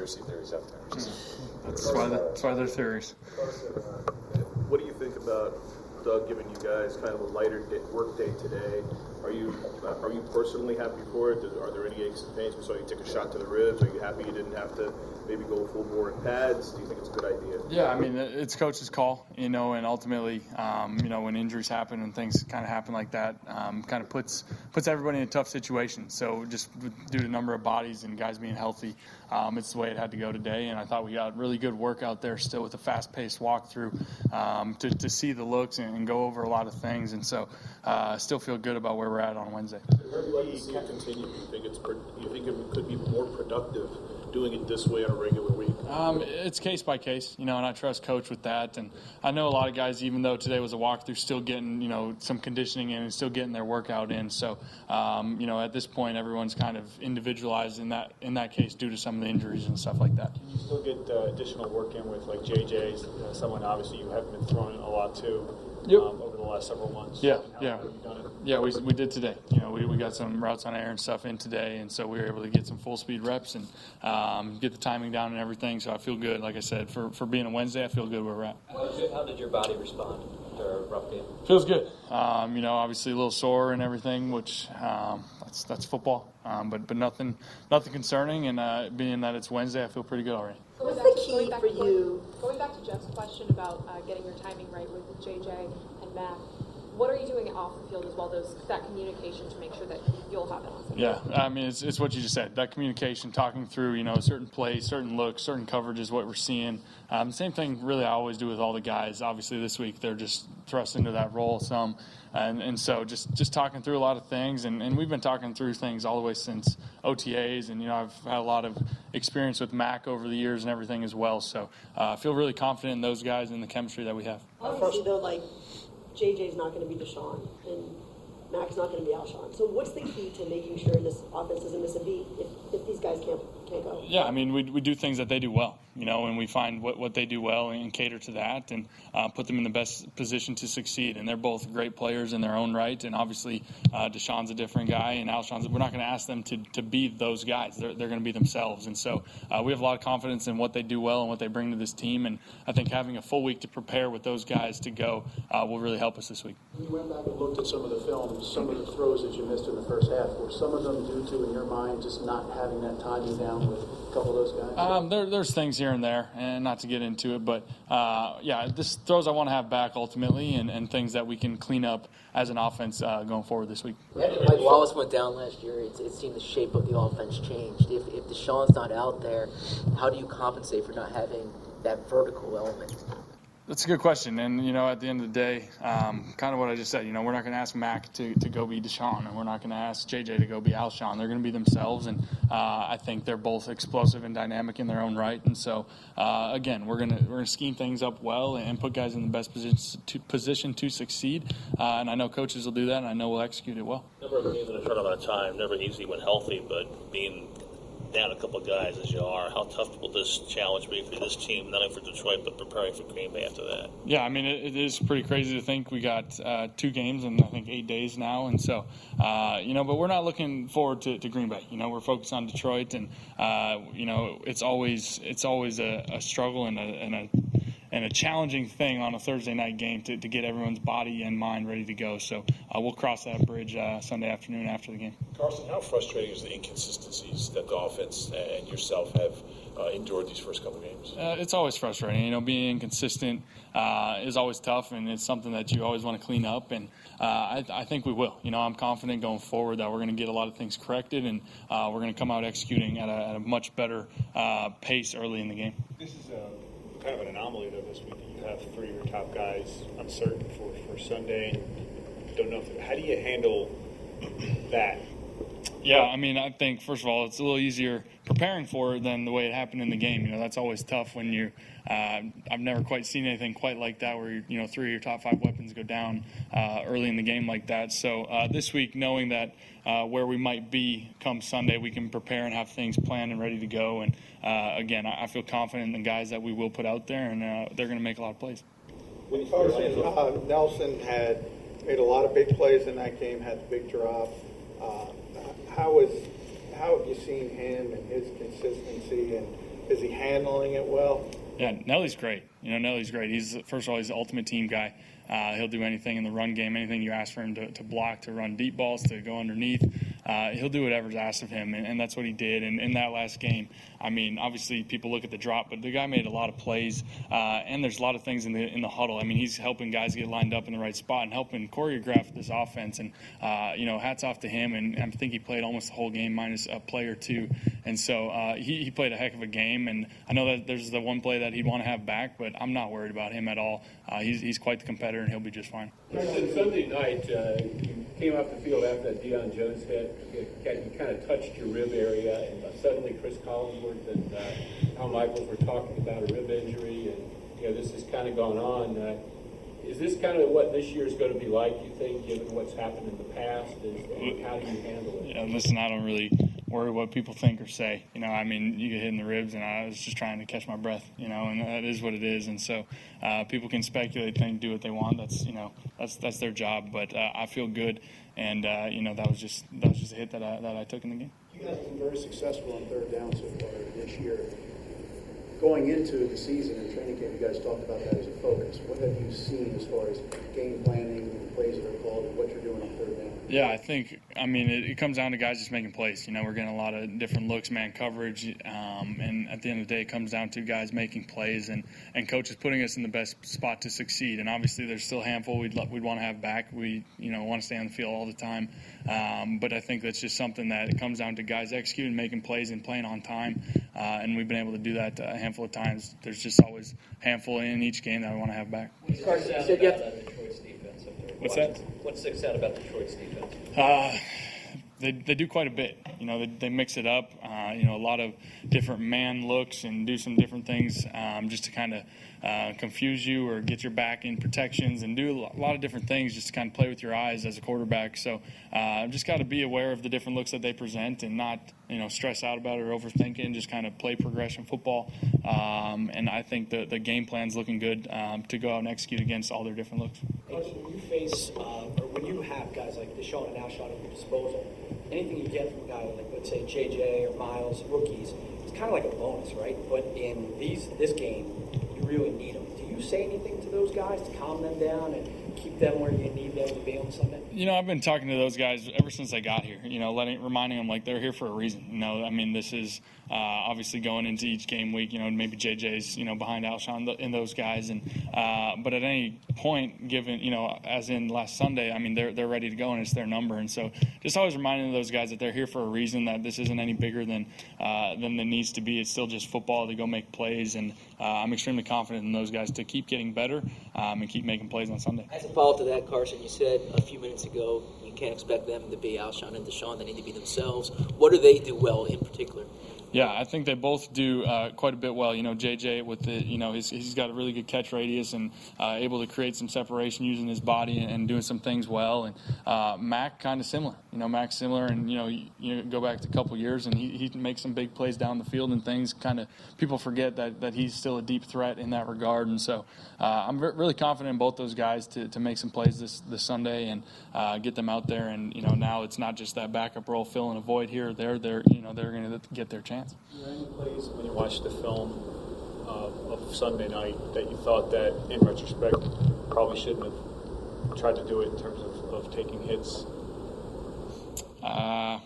conspiracy theories out there. Hmm. That's why, that's why they're theories. What do you think about Doug giving you guys kind of a lighter day, work day today? Are you are you personally happy for it? Are there any aches and pains? We saw you take a shot to the ribs. Are you happy you didn't have to maybe go full bore in pads? Do you think it's a good idea? Yeah, I mean it's coach's call, you know, and ultimately, um, you know, when injuries happen and things kind of happen like that, um, kind of puts puts everybody in a tough situation. So just due to the number of bodies and guys being healthy, um, it's the way it had to go today. And I thought we got really good work out there still with a fast-paced walkthrough um, to, to see the looks and, and, go over a lot of things. And so, uh, still feel good about where we're at on Wednesday. Where do you continue? Do you think it's you think it could be more productive? doing it this way on a regular week? Um, it's case by case, you know, and I trust coach with that. And I know a lot of guys, even though today was a walkthrough, still getting you know some conditioning in and still getting their workout in. So um, you know, at this point, everyone's kind of individualized in that in that case due to some of the injuries and stuff like that. Can you still get uh, additional work in with like JJ, uh, someone obviously you haven't been throwing a lot to yep. um, over the last several months? Yeah, yeah. Yeah, we, we did today. You know, we, we got some routes on air and stuff in today, and so we were able to get some full speed reps and um, get the timing down and everything. So I feel good. Like I said, for, for being a Wednesday, I feel good where we're at. How did your body respond after a rough game? Feels good. Um, you know, obviously a little sore and everything, which um, that's that's football. Um, but but nothing nothing concerning, and uh, being that it's Wednesday, I feel pretty good already. What's the key for you? Going back to Jeff's question about uh, getting your timing right with JJ and Mack what are you doing off the field as well? Those that communication to make sure that you'll have it on. Yeah, I mean it's, it's what you just said. That communication, talking through you know certain plays, certain looks, certain coverage is what we're seeing. Um, same thing, really, I always do with all the guys. Obviously, this week they're just thrust into that role some, and, and so just just talking through a lot of things, and, and we've been talking through things all the way since OTAs, and you know I've had a lot of experience with Mack over the years and everything as well. So uh, I feel really confident in those guys and the chemistry that we have. Obviously, though, like JJ's not going to be DeSean, and Mack's not going to be Alshon. So what's the key to making sure this offense doesn't miss a beat if, if these guys can't can't go? Yeah, I mean we, we do things that they do well, you know, and we find what, what they do well and cater to that and uh, put them in the best position to succeed. And they're both great players in their own right. And obviously uh, DeSean's a different guy, and Alshon's. We're not going to ask them to, to be those guys. They're, they're going to be themselves. And so uh, we have a lot of confidence in what they do well and what they bring to this team. And I think having a full week to prepare with those guys to go uh, will really help us this week. You went back and looked at some of the films, some of the throws that you missed in the first half, were some of them due to, in your mind, just not having that timing down with a couple of those guys? Um, there, there's things here and there, and not to get into it, but uh, yeah, this throws I want to have back ultimately, and, and things that we can clean up as an offense uh, going forward this week. Mike Wallace went down last year. It, it seemed the shape of the offense changed. If, if DeSean's not out there, how do you compensate for not having that vertical element? That's a good question. And, you know, at the end of the day, um, kind of what I just said, you know, we're not going to ask Mack to, to go be DeSean, and we're not going to ask JJ to go be Alshon. They're going to be themselves, and uh, I think they're both explosive and dynamic in their own right. And so, uh, again, we're going to we're going to scheme things up well and put guys in the best position to, position to succeed. Uh, and I know coaches will do that, and I know we'll execute it well. Number of in a short amount of time, never easy when healthy, but being down a couple guys as you are, how tough will this challenge be for this team, not only for Detroit, but preparing for Green Bay after that? Yeah, I mean, it, it is pretty crazy to think we got uh, two games in, I think, eight days now. And so, uh, you know, but we're not looking forward to, to, Green Bay. You know, we're focused on Detroit. And, uh, you know, it's always it's always a, a struggle and a, and a and a challenging thing on a Thursday night game to, to get everyone's body and mind ready to go. So uh, we'll cross that bridge uh, Sunday afternoon after the game. Carson, how frustrating is the inconsistencies that the offense and yourself have uh, endured these first couple of games? Uh, it's always frustrating. You know, being inconsistent uh, is always tough, and it's something that you always want to clean up. And uh, I, I, think we will. You know, I'm confident going forward that we're going to get a lot of things corrected, and we're going to come out executing at a, at a much better pace early in the game. This is a kind of an anomaly though this week that you have three of your top guys uncertain for, for Sunday don't know if how do you handle that? Yeah, I mean, I think first of all, it's a little easier preparing for it than the way it happened in the game. You know, that's always tough when you. Uh, I've never quite seen anything quite like that, where you know three of your top five weapons go down uh, early in the game like that. So uh, this week, knowing that uh, where we might be come Sunday, we can prepare and have things planned and ready to go. And uh, again, I, feel confident in the guys that we will put out there, and uh, they're going to make a lot of plays. When Nelson had made a lot of big plays in that game, had the big drop. Uh, how is how have you seen him and his consistency and Is he handling it well? Yeah, Nelly's great. You know, Nelly's great. He's first of all, he's the ultimate team guy. Uh, he'll do anything in the run game, anything you ask for him to, to block, to run deep balls, to go underneath. Uh, he'll do whatever's asked of him, and, and that's what he did. And in that last game, I mean, obviously people look at the drop, but the guy made a lot of plays, uh, and there's a lot of things in the in the huddle. I mean, he's helping guys get lined up in the right spot and helping choreograph this offense. And uh, you know, hats off to him. And I think he played almost the whole game minus a play or two. And so uh, he, he played a heck of a game. And I know that there's the one play that he'd want to have back, but I'm not worried about him at all. Uh, he's he's quite the competitor, and he'll be just fine. Sunday night, uh, you came off the field after that Deion Jones hit. You, kind of touched your rib area, and suddenly Cris Collinsworth and uh, Al Michaels were talking about a rib injury, and you know this has kind of gone on. Uh, is this kind of what this year is going to be like? You think, given what's happened in the past, and how do you handle it? Yeah, listen, I don't really worry what people think or say. You know, I mean, you get hit in the ribs, and I was just trying to catch my breath. You know, and that is what it is. And so, uh, people can speculate, think, do what they want. That's you know, that's that's their job. But uh, I feel good, and uh, you know, that was just that was just a hit that I that I took in the game. You guys have been very successful on third down so far this year. Going into the season and training camp, you guys talked about that as a focus. What have you seen as far as game planning plays that are called and what you're doing on third down? Yeah, I think, I mean, it, it comes down to guys just making plays. You know, we're getting a lot of different looks, man coverage. Um, and at the end of the day, it comes down to guys making plays and, and coaches putting us in the best spot to succeed. And obviously, there's still a handful we'd, we'd want to have back. We, you know, want to stay on the field all the time. Um, but I think that's just something that it comes down to guys executing, making plays, and playing on time. Uh, and we've been able to do that a handful of times. There's just always a handful in each game that I want to have back. Carson, you said you have to- What's that? What sticks out about Detroit's defense? Uh, they, they do quite a bit. You know, they, they mix it up. Uh, you know, a lot of different man looks and do some different things um, just to kind of uh, confuse you or get your back in protections and do a lot of different things just to kind of play with your eyes as a quarterback. So uh, just got to be aware of the different looks that they present and not you know stress out about it or overthink it and just kind of play progression football. Um, and I think the the game plan's looking good um, to go out and execute against all their different looks. When you face, uh, or when you have guys like DeSean and Alshon at your disposal, anything you get from a guy like, let's say, JJ or Miles, rookies, it's kind of like a bonus, right? But in these this game, you really need them. Do you say anything to those guys to calm them down and keep them where you need them to be on Sunday? You know, I've been talking to those guys ever since I got here. You know, letting reminding them like they're here for a reason. You know, I mean, this is uh, obviously going into each game week. You know, maybe JJ's you know behind Alshon and those guys, and uh, but at any point, given you know, as in last Sunday, I mean, they're they're ready to go and it's their number. And so, just always reminding those guys that they're here for a reason. That this isn't any bigger than uh, than it needs to be. It's still just football to go make plays, and uh, I'm extremely confident in those guys to keep getting better um, and keep making plays on Sunday. As a follow up to that, Carson, you said a few minutes ago you can't expect them to be Alshon and DeSean. They need to be themselves. What do they do well in particular? Yeah, I think they both do uh, quite a bit well. You know, JJ with the, you know, he's, he's got a really good catch radius and uh, able to create some separation using his body and, and doing some things well. And uh, Mack kind of similar. You know, Mack similar, and you know, you, you go back a couple years and he, he makes some big plays down the field and things. Kind of people forget that that he's still a deep threat in that regard. And so uh, I'm re- really confident in both those guys to, to make some plays this this Sunday and uh, get them out there. And you know, now it's not just that backup role filling a void here or there. They're you know they're going to get their chance. Were there any plays when you watched the film uh, of Sunday night that you thought that, in retrospect, probably shouldn't have tried to do it in terms of, of taking hits? Uh,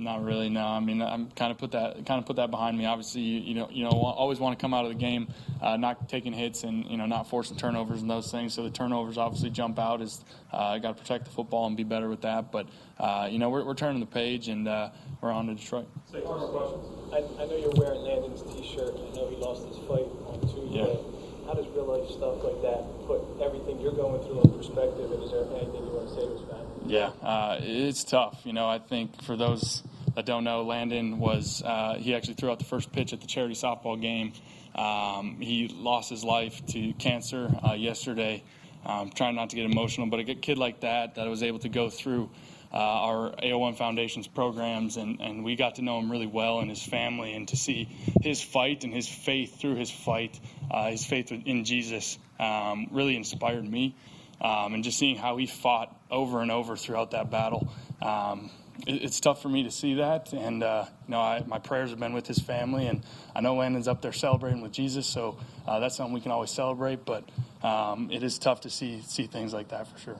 not really. No, I mean, I'm kind of put that kind of put that behind me. Obviously, you, you know, you know, always want to come out of the game, uh, not taking hits and you know, not forcing turnovers and those things. So the turnovers obviously jump out. Is uh, got to protect the football and be better with that. But uh, you know, we're, we're turning the page and uh, we're on to Detroit. Say one more question. I, I know you're wearing Landon's T-shirt. I know he lost his fight on Tuesday. Yeah. How does real life stuff like that put everything you're going through in perspective? And is there anything you want to say to his family? Yeah, uh, it's tough. You know, I think for those that don't know, Landon was uh, he actually threw out the first pitch at the charity softball game. Um, he lost his life to cancer uh, yesterday. Um, trying not to get emotional, but a kid like that that was able to go through uh, our AO1 Foundation's programs, and, and we got to know him really well and his family, and to see his fight and his faith through his fight, uh, his faith in Jesus, um, really inspired me. Um, and just seeing how he fought over and over throughout that battle um, it, it's tough for me to see that. And uh, you know, I, my prayers have been with his family, and I know Landon's up there celebrating with Jesus, so uh, that's something we can always celebrate. But um, it is tough to see see things like that for sure.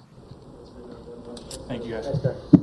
Thank you guys.